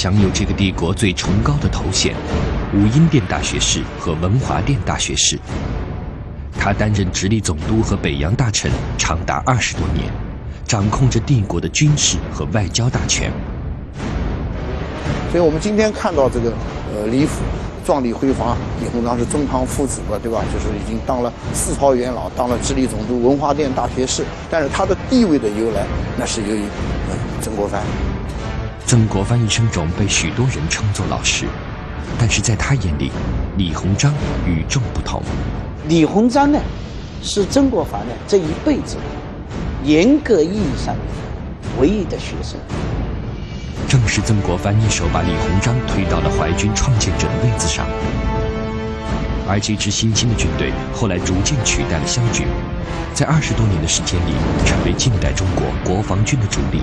享有这个帝国最崇高的头衔——武英殿大学士和文华殿大学士。他担任直隶总督和北洋大臣长达二十多年，掌控着帝国的军事和外交大权。所以我们今天看到这个，呃，李府壮丽辉煌，李鸿章是中堂父子了，对吧？就是已经当了四朝元老，当了直隶总督、文华殿大学士。但是他的地位的由来，那是由于曾国藩。曾国藩一生中被许多人称作老师，但是在他眼里，李鸿章与众不同。李鸿章呢，是曾国藩呢这一辈子严格意义上唯一的学生。正是曾国藩一手把李鸿章推到了淮军创建者的位子上，而这支新兴的军队后来逐渐取代了湘军，在二十多年的时间里，成为近代中国国防军的主力。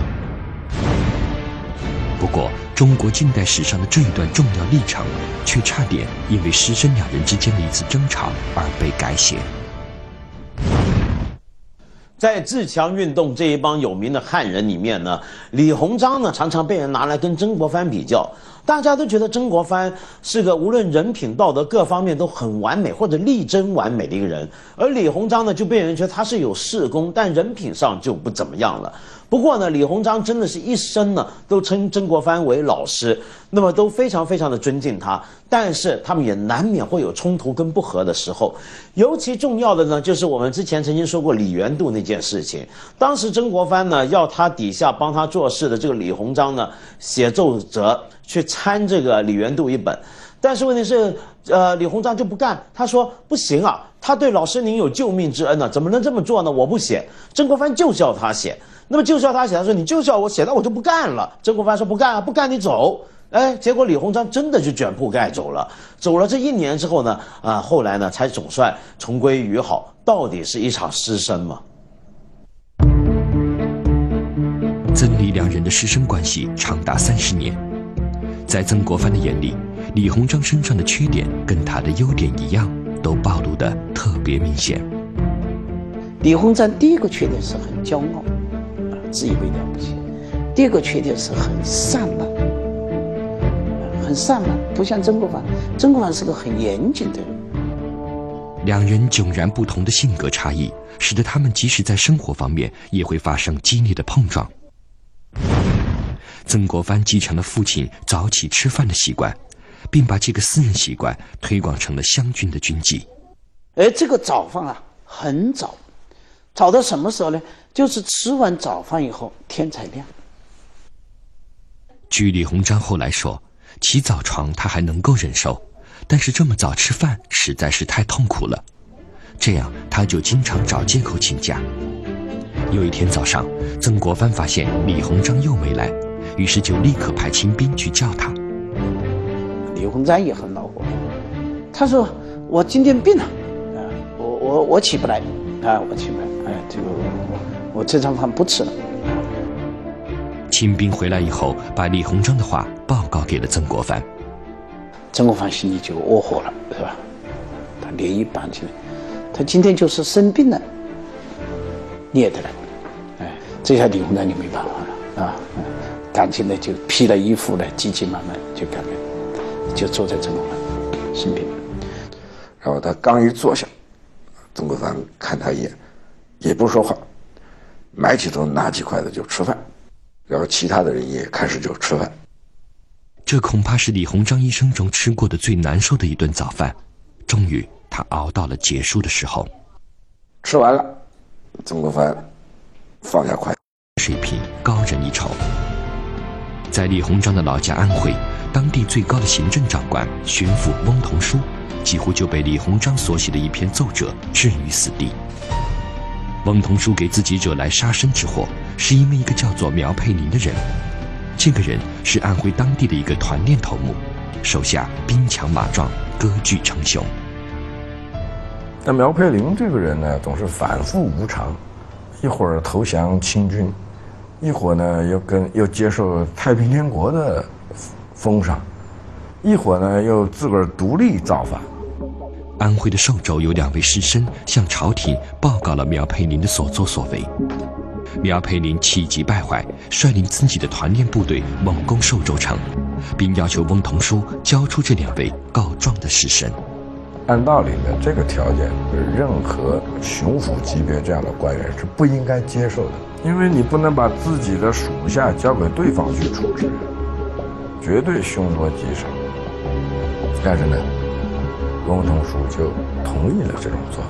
不过，中国近代史上的这一段重要历程，却差点因为师生两人之间的一次争吵而被改写。在自强运动这一帮有名的汉人里面呢，李鸿章呢常常被人拿来跟曾国藩比较，大家都觉得曾国藩是个无论人品、道德各方面都很完美或者力争完美的一个人，而李鸿章呢就被人觉得他是有事功，但人品上就不怎么样了。不过呢，李鸿章真的是一生呢都称曾国藩为老师，那么都非常非常的尊敬他。但是他们也难免会有冲突跟不和的时候。尤其重要的呢，就是我们之前曾经说过李元度那件事情。当时曾国藩呢要他底下帮他做事的这个李鸿章呢写奏折去参这个李元度一本，但是问题是，呃，李鸿章就不干，他说不行啊，他对老师您有救命之恩呢，怎么能这么做呢？我不写。曾国藩就叫他写。那么就是要他写，他说你就是要我写，那我就不干了。曾国藩说不干啊，不干你走。哎，结果李鸿章真的就卷铺盖走了。走了这一年之后呢，啊，后来呢才总算重归于好。到底是一场师生嘛？曾李两人的师生关系长达三十年，在曾国藩的眼里，李鸿章身上的缺点跟他的优点一样，都暴露的特别明显。李鸿章第一个缺点是很骄傲。自以为了不起。第二个缺点是很散漫，很散漫，不像曾国藩。曾国藩是个很严谨的人。两人迥然不同的性格差异，使得他们即使在生活方面也会发生激烈的碰撞。曾国藩继承了父亲早起吃饭的习惯，并把这个私人习惯推广成了湘军的军纪。而这个早饭啊，很早，早到什么时候呢？就是吃完早饭以后，天才亮。据李鸿章后来说，起早床他还能够忍受，但是这么早吃饭实在是太痛苦了。这样他就经常找借口请假。有一天早上，曾国藩发现李鸿章又没来，于是就立刻派清兵去叫他。李鸿章也很恼火，他说：“我今天病了，啊，我我我起不来，啊，我起不来，哎，这个。”我这餐饭不吃了。清兵回来以后，把李鸿章的话报告给了曾国藩。曾国藩心里就窝火了，是吧？他连夜绑起来，他今天就是生病了，你也得来。哎，这下李鸿章就没办法了啊！赶紧的就披了衣服呢，急急忙忙就赶来，就坐在曾国藩身边。然后他刚一坐下，曾国藩看他一眼，也不说话。埋起头拿起筷子就吃饭，然后其他的人也开始就吃饭。这恐怕是李鸿章一生中吃过的最难受的一顿早饭。终于，他熬到了结束的时候。吃完了，曾国藩放下筷子，水平高人一筹。在李鸿章的老家安徽，当地最高的行政长官巡抚翁同书，几乎就被李鸿章所写的一篇奏折置于死地。翁同书给自己惹来杀身之祸，是因为一个叫做苗佩林的人。这个人是安徽当地的一个团练头目，手下兵强马壮，割据称雄。那苗佩林这个人呢，总是反复无常，一会儿投降清军，一会儿呢又跟又接受太平天国的封赏，一会儿呢又自个儿独立造反。安徽的寿州有两位士绅向朝廷报告了苗培林的所作所为，苗培林气急败坏，率领自己的团练部队猛攻寿州城，并要求翁同书交出这两位告状的士绅。按道理呢，这个条件任何巡抚级别这样的官员是不应该接受的，因为你不能把自己的属下交给对方去处置，绝对凶多吉少。但是呢，翁同书就同意了这种做法。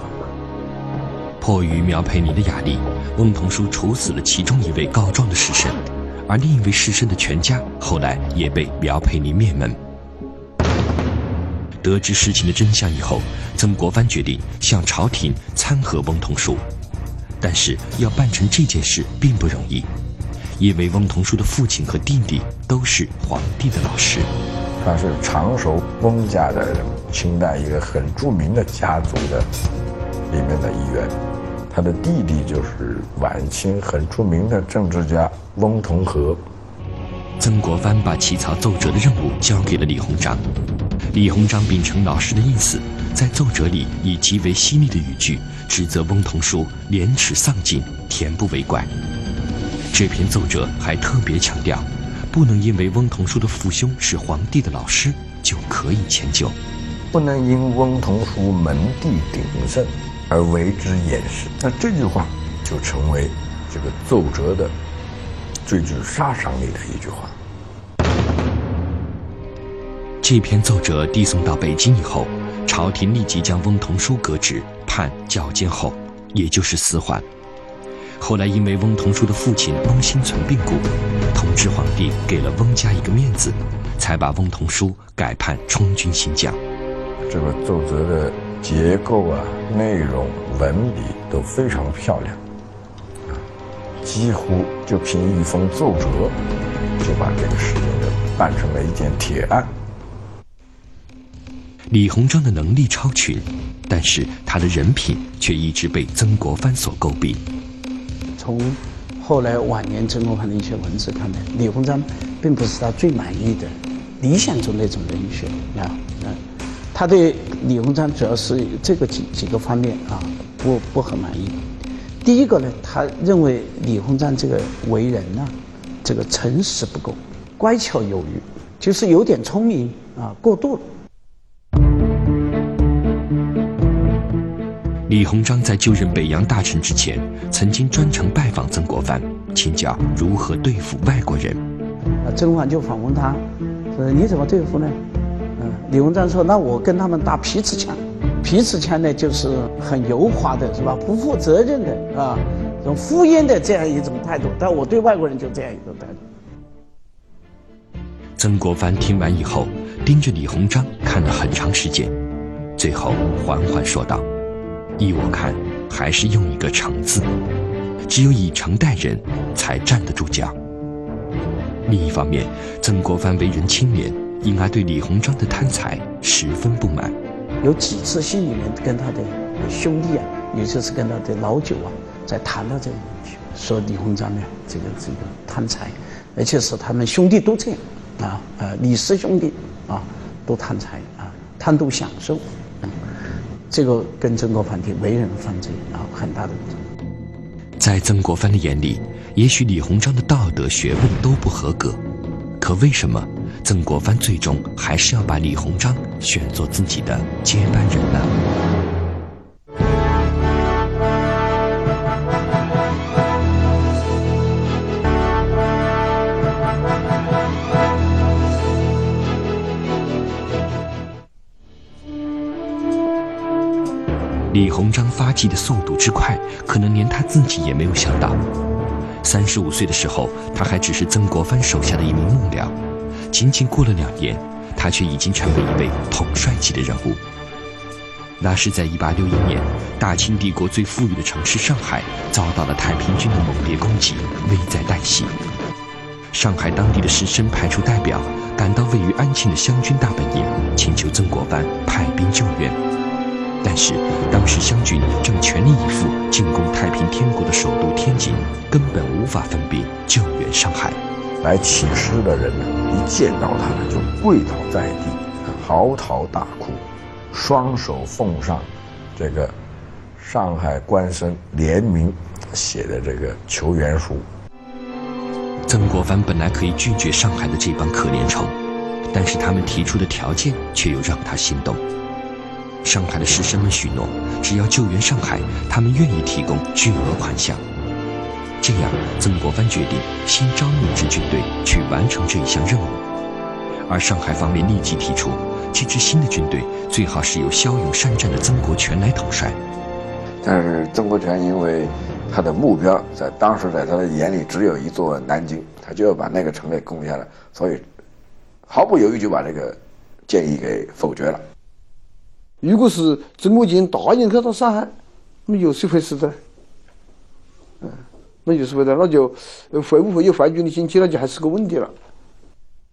迫于苗培林的压力，翁同书处死了其中一位告状的士绅，而另一位士绅的全家后来也被苗培林灭门。得知事情的真相以后，曾国藩决定向朝廷参劾翁同书，但是要办成这件事并不容易，因为翁同书的父亲和弟弟都是皇帝的老师，他是长守翁家的人清代一个很著名的家族的里面的一员，他的弟弟就是晚清很著名的政治家翁同龢。曾国藩把起草奏折的任务交给了李鸿章。李鸿章秉承老师的意思，在奏折里以极为犀利的语句指责翁同书廉耻丧尽、恬不为怪。这篇奏折还特别强调，不能因为翁同书的父兄是皇帝的老师就可以迁就，不能因翁同书门第鼎盛而为之掩饰。那这句话就成为这个奏折的最具杀伤力的一句话。这篇奏折递送到北京以后，朝廷立即将翁同书革职，判绞监后，也就是死缓。后来因为翁同书的父亲翁心存病故，同治皇帝给了翁家一个面子，才把翁同书改判充军新将。这个奏折的结构啊、内容、文笔都非常漂亮，几乎就凭一封奏折，就把这个事情就办成了一件铁案。李鸿章的能力超群，但是他的人品却一直被曾国藩所诟病。从后来晚年曾国藩的一些文字看来，李鸿章并不是他最满意的理想中那种人选啊。嗯，他对李鸿章主要是这个几几个方面啊不不很满意。第一个呢，他认为李鸿章这个为人呢，这个诚实不够，乖巧有余，就是有点聪明啊过度了。李鸿章在就任北洋大臣之前，曾经专程拜访曾国藩，请教如何对付外国人。啊，曾国藩就反问他，说你怎么对付呢？嗯，李鸿章说，那我跟他们打皮尺枪，皮尺枪呢就是很油滑的，是吧？不负责任的啊，这种敷衍的这样一种态度。但我对外国人就这样一种态度。曾国藩听完以后，盯着李鸿章看了很长时间，最后缓缓说道。依我看，还是用一个“诚”字。只有以诚待人，才站得住脚。另一方面，曾国藩为人清廉，因而对李鸿章的贪财十分不满。有几次心里面跟他的兄弟啊，也就是跟他的老九啊，在谈到这个问题，说李鸿章呢，这个这个贪财，而且是他们兄弟都这样啊，呃，李氏兄弟啊，都贪财啊，贪图享受。这个跟曾国藩的为人犯罪啊很大的不同。在曾国藩的眼里，也许李鸿章的道德学问都不合格，可为什么曾国藩最终还是要把李鸿章选做自己的接班人呢？李鸿章发迹的速度之快，可能连他自己也没有想到。三十五岁的时候，他还只是曾国藩手下的一名幕僚，仅仅过了两年，他却已经成为一位统帅级的人物。那是在一八六一年，大清帝国最富裕的城市上海遭到了太平军的猛烈攻击，危在旦夕。上海当地的士绅派出代表，赶到位于安庆的湘军大本营，请求曾国藩派兵救援。但是当时湘军正全力以赴进攻太平天国的首都天津，根本无法分兵救援上海。来起事的人呢，一见到他呢就跪倒在地，嚎啕大哭，双手奉上这个上海官绅联名写的这个求援书。曾国藩本来可以拒绝上海的这帮可怜虫，但是他们提出的条件却又让他心动。上海的师生们许诺，只要救援上海，他们愿意提供巨额款项。这样，曾国藩决定先招募一支军队去完成这一项任务。而上海方面立即提出，这支新的军队最好是由骁勇善战的曾国荃来统帅。但是曾国荃因为他的目标在当时在他的眼里只有一座南京，他就要把那个城给攻下来，所以毫不犹豫就把这个建议给否决了。如果是曾国荃答应去到上海，那有谁会死的？嗯，那就是为了那就会不会有淮军的兴起，那就还是个问题了。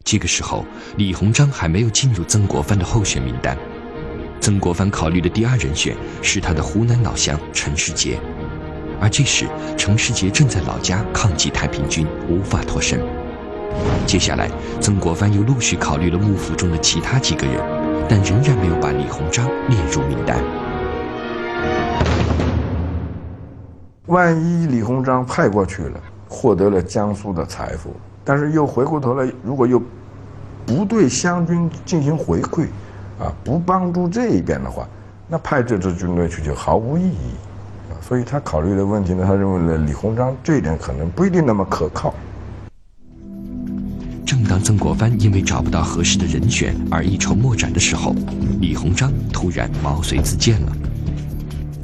这个时候，李鸿章还没有进入曾国藩的候选名单。曾国藩考虑的第二人选是他的湖南老乡陈世杰，而这时陈世杰正在老家抗击太平军，无法脱身。接下来，曾国藩又陆续考虑了幕府中的其他几个人。但仍然没有把李鸿章列入名单。万一李鸿章派过去了，获得了江苏的财富，但是又回过头来，如果又不对湘军进行回馈，啊，不帮助这一边的话，那派这支军队去就毫无意义。啊，所以他考虑的问题呢，他认为呢，李鸿章这一点可能不一定那么可靠。曾国藩因为找不到合适的人选而一筹莫展的时候，李鸿章突然毛遂自荐了。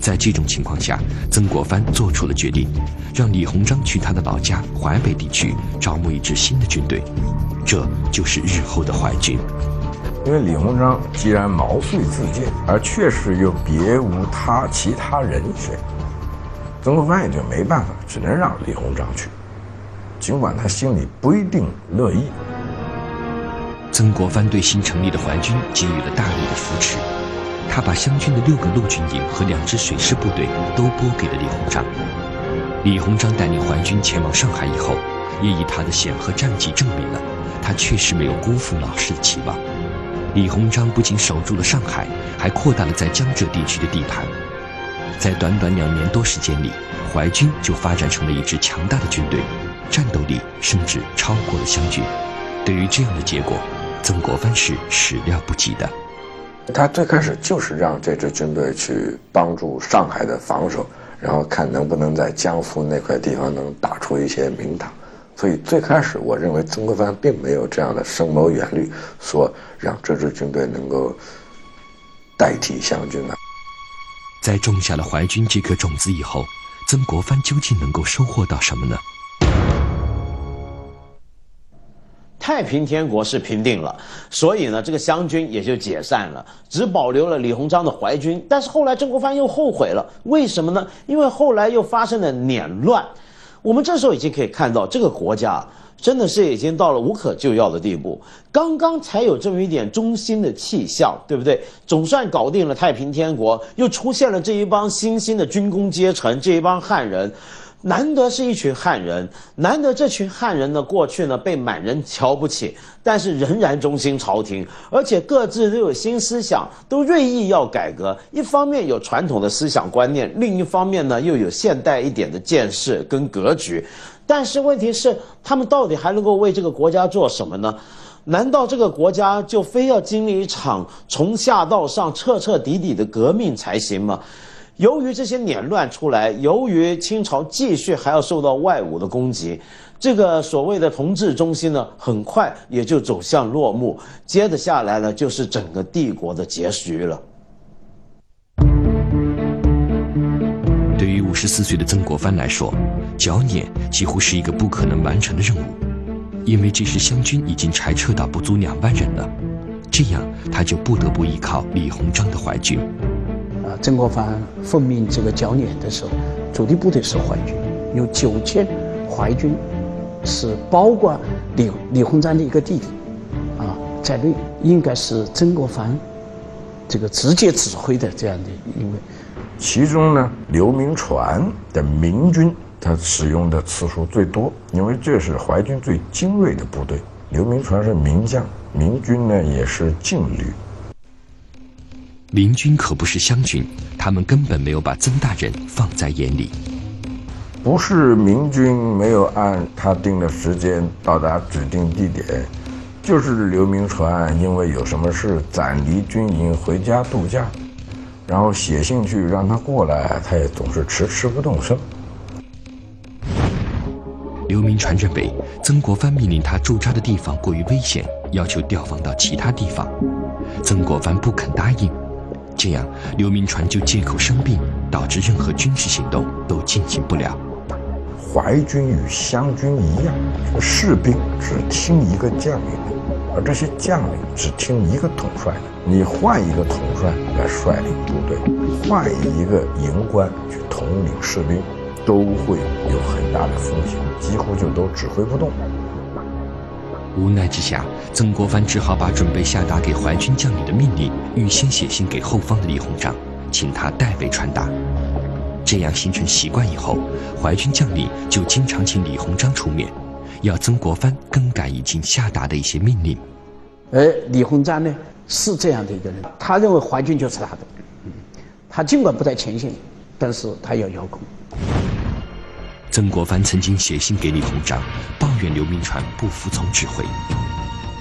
在这种情况下，曾国藩做出了决定，让李鸿章去他的老家淮北地区招募一支新的军队，这就是日后的淮军。因为李鸿章既然毛遂自荐，而确实又别无他其他人选，曾国藩也就没办法，只能让李鸿章去。尽管他心里不一定乐意，曾国藩对新成立的淮军给予了大力的扶持。他把湘军的六个陆军营和两支水师部队都拨给了李鸿章。李鸿章带领淮军前往上海以后，也以他的显赫战绩证明了他确实没有辜负老师的期望。李鸿章不仅守住了上海，还扩大了在江浙地区的地盘。在短短两年多时间里，淮军就发展成了一支强大的军队。战斗力甚至超过了湘军。对于这样的结果，曾国藩是始料不及的。他最开始就是让这支军队去帮助上海的防守，然后看能不能在江苏那块地方能打出一些名堂。所以最开始，我认为曾国藩并没有这样的深谋远虑，说让这支军队能够代替湘军啊。在种下了淮军这颗种子以后，曾国藩究竟能够收获到什么呢？太平天国是平定了，所以呢，这个湘军也就解散了，只保留了李鸿章的淮军。但是后来曾国藩又后悔了，为什么呢？因为后来又发生了捻乱。我们这时候已经可以看到，这个国家真的是已经到了无可救药的地步。刚刚才有这么一点中心的气象，对不对？总算搞定了太平天国，又出现了这一帮新兴的军工阶层，这一帮汉人。难得是一群汉人，难得这群汉人的，过去呢被满人瞧不起，但是仍然忠心朝廷，而且各自都有新思想，都锐意要改革。一方面有传统的思想观念，另一方面呢又有现代一点的见识跟格局。但是问题是，他们到底还能够为这个国家做什么呢？难道这个国家就非要经历一场从下到上彻彻底底的革命才行吗？由于这些捻乱出来，由于清朝继续还要受到外侮的攻击，这个所谓的同治中心呢，很快也就走向落幕。接着下来呢，就是整个帝国的结局了。对于五十四岁的曾国藩来说，剿捻几乎是一个不可能完成的任务，因为这时湘军已经裁撤到不足两万人了，这样他就不得不依靠李鸿章的淮军。曾国藩奉命这个剿捻的时候，主力部队是淮军，有九千淮军，是包括李李鸿章的一个弟弟，啊在内，应该是曾国藩这个直接指挥的这样的一位。其中呢，刘铭传的明军，他使用的次数最多，因为这是淮军最精锐的部队。刘铭传是名将，明军呢也是劲旅。明军可不是湘军，他们根本没有把曾大人放在眼里。不是明军没有按他定的时间到达指定地点，就是刘铭传因为有什么事暂离军营回家度假，然后写信去让他过来，他也总是迟迟不动身。刘铭传认为曾国藩命令他驻扎的地方过于危险，要求调放到其他地方。曾国藩不肯答应，这样刘铭传就借口生病，导致任何军事行动都进行不了。淮军与湘军一样，士兵只听一个将领的，而这些将领只听一个统帅的。你换一个统帅来率领部队，换一个营官去统领士兵。都会有很大的风险，几乎就都指挥不动。无奈之下，曾国藩只好把准备下达给淮军将领的命令预先写信给后方的李鸿章，请他代为传达。这样形成习惯以后，淮军将领就经常请李鸿章出面，要曾国藩更改已经下达的一些命令。而李鸿章呢，是这样的一个人，他认为淮军就是他的，他尽管不在前线，但是他要遥控。曾国藩曾经写信给李鸿章，抱怨刘铭传不服从指挥。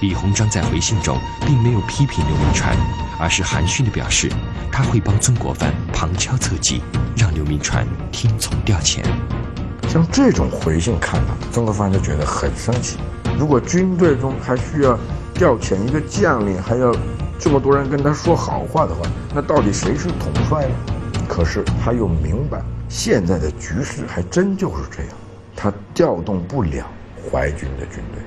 李鸿章在回信中并没有批评刘铭传，而是含蓄地表示，他会帮曾国藩旁敲侧击，让刘铭传听从调遣。像这种回信看到，曾国藩就觉得很生气。如果军队中还需要调遣一个将领，还要这么多人跟他说好话的话，那到底谁是统帅呢？可是他又明白。现在的局势还真就是这样，他调动不了淮军的军队。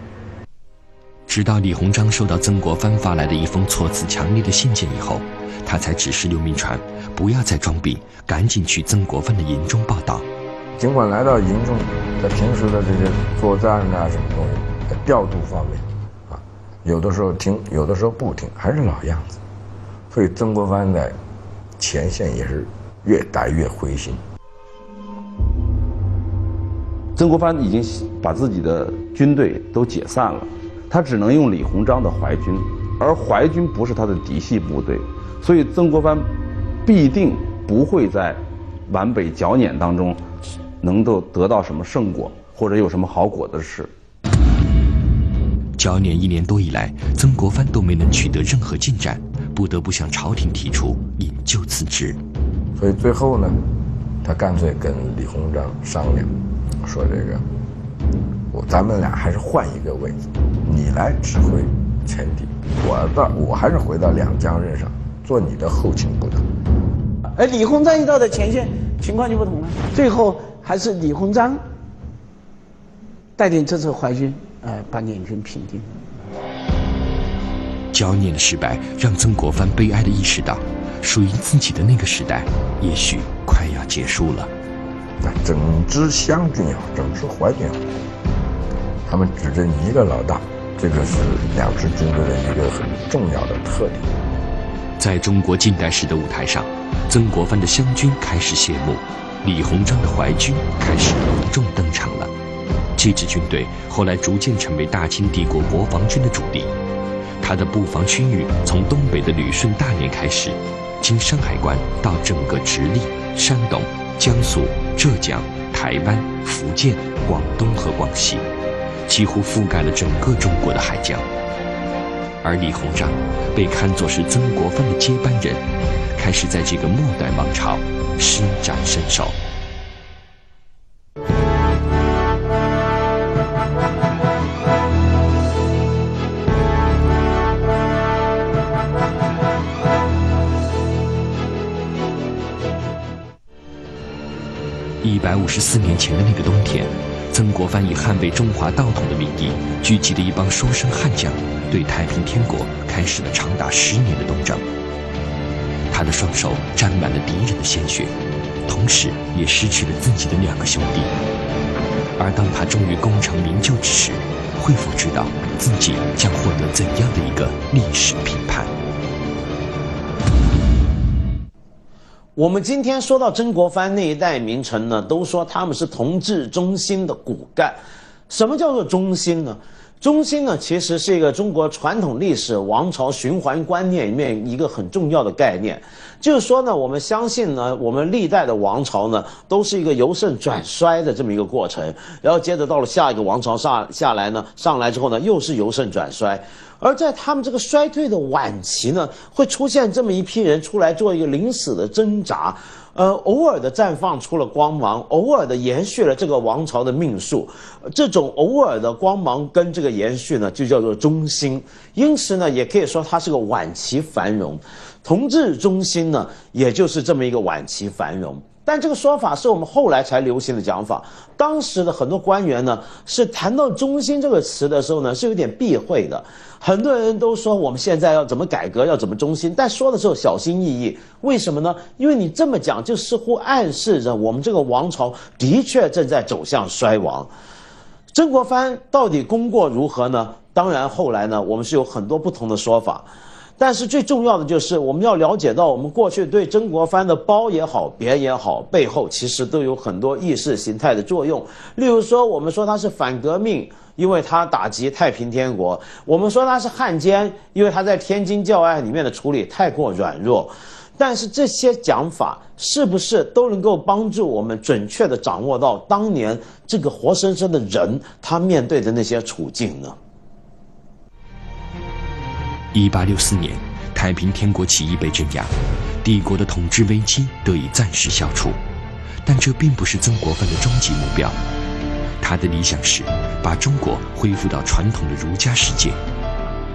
直到李鸿章收到曾国藩发来的一封措辞强烈的信件以后，他才指示刘铭传不要再装病，赶紧去曾国藩的营中报道。尽管来到营中，在平时的这些作战啊什么东西，在调度方面，啊，有的时候听，有的时候不听，还是老样子。所以曾国藩在前线也是越打越灰心。曾国藩已经把自己的军队都解散了，他只能用李鸿章的淮军，而淮军不是他的嫡系部队，所以曾国藩必定不会在皖北剿捻当中能够得到什么胜果，或者有什么好果的事。剿捻一年多以来，曾国藩都没能取得任何进展，不得不向朝廷提出引咎辞职。所以最后呢，他干脆跟李鸿章商量。说这个，我咱们俩还是换一个位置，你来指挥前敌，我到我还是回到两江任上做你的后勤部长。而李鸿章一到的前线，情况就不同了。最后还是李鸿章带领这次淮军，呃，把捻军平定。剿捻的失败让曾国藩悲哀的意识到，属于自己的那个时代，也许快要结束了。那整支湘军也好，整支淮军也好，他们只认一个老大，这个是两支军队的一个很重要的特点。在中国近代史的舞台上，曾国藩的湘军开始谢幕，李鸿章的淮军开始隆重登场了。这支军队后来逐渐成为大清帝国国防军的主力，它的布防区域从东北的旅顺、大连开始，经山海关到整个直隶、山东。江苏、浙江、台湾、福建、广东和广西，几乎覆盖了整个中国的海疆。而李鸿章被看作是曾国藩的接班人，开始在这个末代王朝施展身手。一百五十四年前的那个冬天，曾国藩以捍卫中华道统的名义，聚集了一帮书生悍将，对太平天国开始了长达十年的东征。他的双手沾满了敌人的鲜血，同时也失去了自己的两个兄弟。而当他终于功成名就之时，会否知道自己将获得怎样的一个历史评判？我们今天说到曾国藩那一代名臣呢，都说他们是同治中兴的骨干。什么叫做中兴呢？中兴呢，其实是一个中国传统历史王朝循环观念里面一个很重要的概念。就是说呢，我们相信呢，我们历代的王朝呢，都是一个由盛转衰的这么一个过程。然后接着到了下一个王朝上下来呢，上来之后呢，又是由盛转衰。而在他们这个衰退的晚期呢，会出现这么一批人出来做一个临死的挣扎，呃，偶尔的绽放出了光芒，偶尔的延续了这个王朝的命数。这种偶尔的光芒跟这个延续呢，就叫做中兴。因此呢，也可以说它是个晚期繁荣。同治中兴呢，也就是这么一个晚期繁荣。但这个说法是我们后来才流行的讲法。当时的很多官员呢，是谈到“中心”这个词的时候呢，是有点避讳的。很多人都说我们现在要怎么改革，要怎么中心，但说的时候小心翼翼。为什么呢？因为你这么讲，就似乎暗示着我们这个王朝的确正在走向衰亡。曾国藩到底功过如何呢？当然，后来呢，我们是有很多不同的说法。但是最重要的就是，我们要了解到，我们过去对曾国藩的褒也好、贬也好，背后其实都有很多意识形态的作用。例如说，我们说他是反革命，因为他打击太平天国；我们说他是汉奸，因为他在天津教案里面的处理太过软弱。但是这些讲法是不是都能够帮助我们准确地掌握到当年这个活生生的人他面对的那些处境呢？一八六四年，太平天国起义被镇压，帝国的统治危机得以暂时消除。但这并不是曾国藩的终极目标，他的理想是把中国恢复到传统的儒家世界。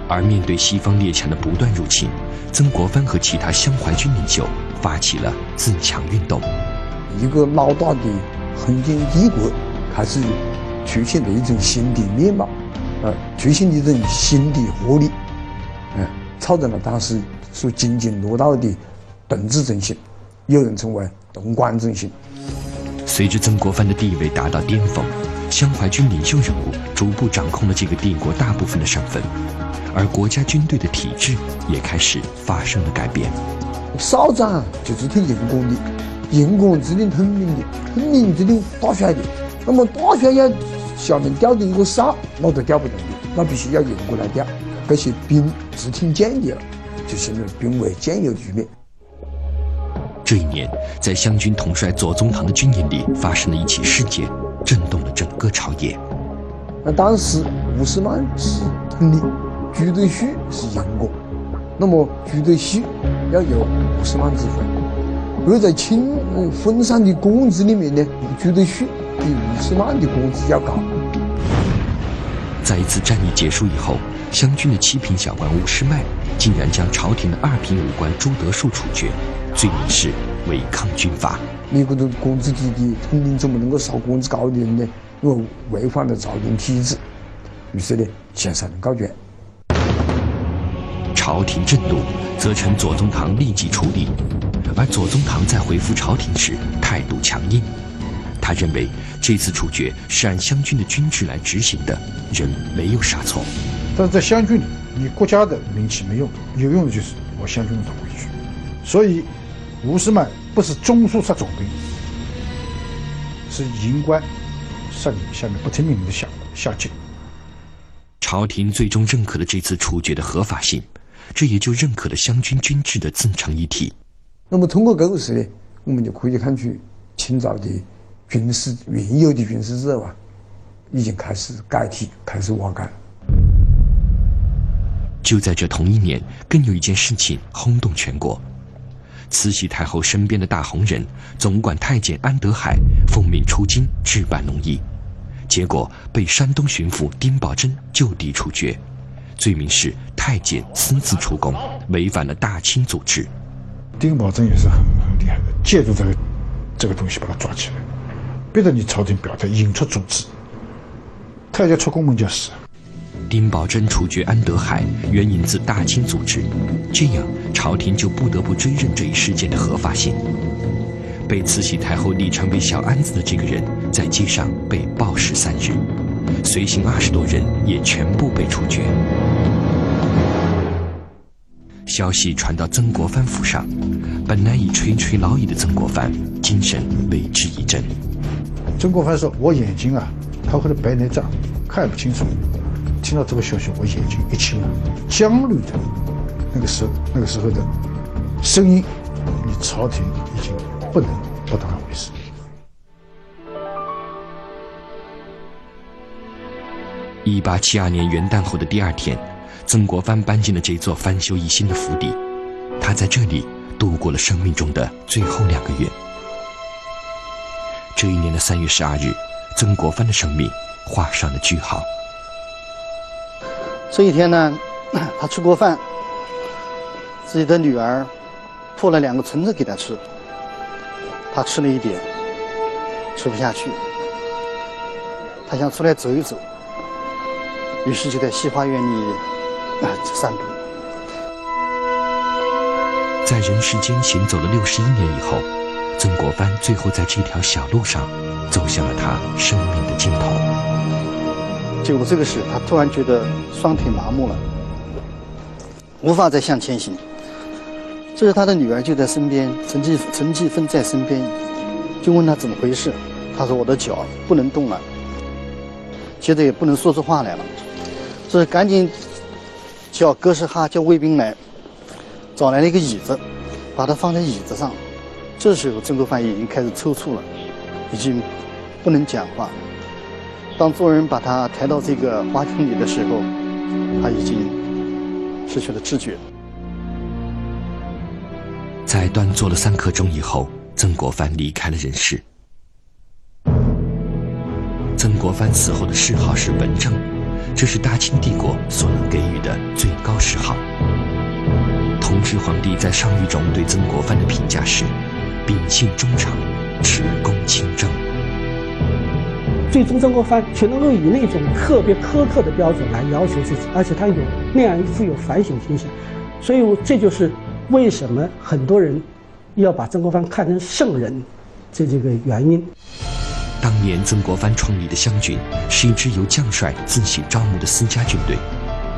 而面对西方列强的不断入侵，曾国藩和其他湘淮军领袖发起了自强运动。一个老大的封建帝国开始出现了一种新的面貌，呃，出现了一种新的活力。嗯，超着了当时所津津乐道的同治中心，有人称为东莞中心。随着曾国藩的地位达到巅峰，湘淮军领袖人物逐步掌控了这个帝国大部分的省份，而国家军队的体制也开始发生了改变。少长就是听营官的，营官指定统领的，统领指定大帅的。那么大帅要下面调的一个少，那都调不动的，那必须要营官来调。这些兵只听将的了，就形成兵为将有的局面。这一年，在湘军统帅左宗棠的军营里发生了一起事件，震动了整个朝野。那当时吴世曼是统领，朱德绪是营官，那么朱德绪要由吴世曼指挥。而在清分散的工资里面呢，朱德绪比吴世曼的工资要高。在一次战役结束以后。湘军的七品小官吴师迈竟然将朝廷的二品武官朱德树处决，罪名是违抗军法。你这个工资低的统领怎么能够少工资高的人呢？因为违反了朝廷体制。于是呢，向上人告状。朝廷震怒，责成左宗棠立即处理。而左宗棠在回复朝廷时态度强硬，他认为这次处决是按湘军的军制来执行的，人没有杀错。但是在湘军里，你国家的名气没用，有用的就是我湘军的规矩。所以，吴世曼不是中枢杀总兵，是营官杀你下面不听命令的下下级。朝廷最终认可了这次处决的合法性，这也就认可了湘军军制的自成一体。那么，通过这个事呢，我们就可以看出清朝的军事原有的军事制度啊，已经开始改替，开始瓦解。就在这同一年，更有一件事情轰动全国。慈禧太后身边的大红人总管太监安德海奉命出京置办农役，结果被山东巡抚丁宝桢就地处决，罪名是太监私自出宫，违反了大清组织。丁宝桢也是很很厉害的，借助这个这个东西把他抓起来，逼着你朝廷表态，引出组织，他要出宫门就是。丁宝桢处决安德海，援引自大清组织，这样朝廷就不得不追认这一事件的合法性。被慈禧太后立成为小安子的这个人，在街上被暴尸三日，随行二十多人也全部被处决。消息传到曾国藩府上，本来已垂垂老矣的曾国藩精神为之一振。曾国藩说：“我眼睛啊，他或者白内障，看不清楚。”听到这个消息，我眼睛一青啊，焦虑的。那个时候，那个时候的声音，你朝廷已经不能不当回事。一八七二年元旦后的第二天，曾国藩搬进了这座翻修一新的府邸，他在这里度过了生命中的最后两个月。这一年的三月十二日，曾国藩的生命画上了句号。这一天呢，他吃过饭，自己的女儿破了两个橙子给他吃，他吃了一点，吃不下去，他想出来走一走，于是就在西花园里啊散步。在人世间行走了六十一年以后，曾国藩最后在这条小路上走向了他生命的尽头。就这个时，他突然觉得双腿麻木了，无法再向前行。这时，他的女儿就在身边，陈继陈继芬在身边，就问他怎么回事。他说：“我的脚不能动了，接着也不能说出话来了。”这赶紧叫哥斯哈叫卫兵来，找来了一个椅子，把他放在椅子上。这时候，曾国藩已经开始抽搐了，已经不能讲话。当众人把他抬到这个花厅里的时候，他已经失去了知觉。在端坐了三刻钟以后，曾国藩离开了人世。曾国藩死后的谥号是文正，这是大清帝国所能给予的最高谥号。同治皇帝在上谕中对曾国藩的评价是：秉性忠诚，持公清正。最终，曾国藩却能够以那种特别苛刻的标准来要求自己，而且他有那样一副有反省精神，所以这就是为什么很多人要把曾国藩看成圣人，这这个原因。当年曾国藩创立的湘军是一支由将帅自行招募的私家军队，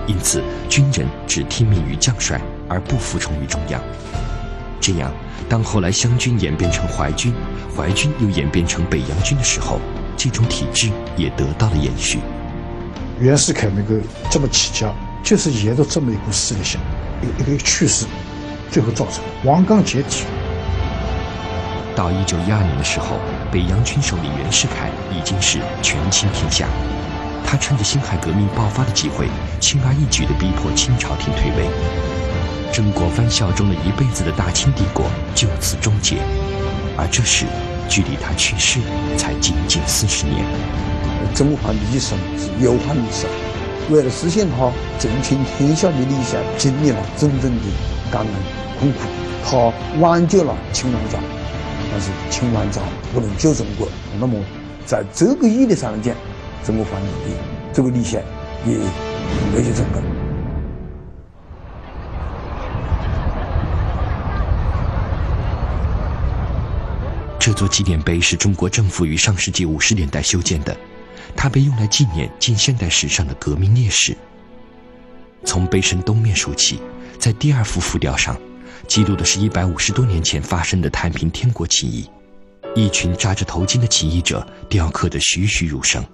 因此军人只听命于将帅而不服从于中央。这样，当后来湘军演变成淮军，淮军又演变成北洋军的时候。这种体制也得到了延续。袁世凯能够这么起家，就是沿着这么一股势力线，一个一个趋势，最后造成王刚解体。到一九一二年的时候，北洋军首领袁世凯已经是权倾天下，他趁着辛亥革命爆发的机会，轻而易举地逼迫清朝廷退位。曾国藩效忠了一辈子的大清帝国就此终结，而这时。距离他去世才仅仅四十年。曾国藩的一生是忧患的生，为了实现他震惊天下的理想，经历了真正的艰难困苦。他挽救了清王朝，但是清王朝不能救中国。那么，在这个意义上来讲，曾国藩的这个理想也没有成功。这座纪念碑是中国政府于上世纪五十年代修建的，它被用来纪念近现代史上的革命烈士。从碑身东面数起，在第二幅浮雕上，记录的是一百五十多年前发生的太平天国起义。一群扎着头巾的起义者雕刻得栩栩如生，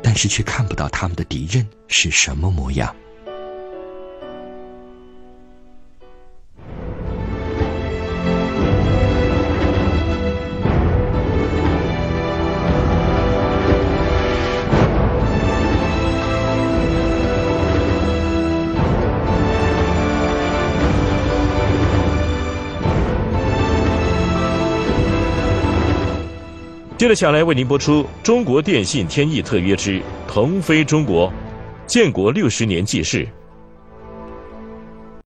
但是却看不到他们的敌人是什么模样。接着下来为您播出《中国电信天翼特约之腾飞中国》，建国六十年纪事。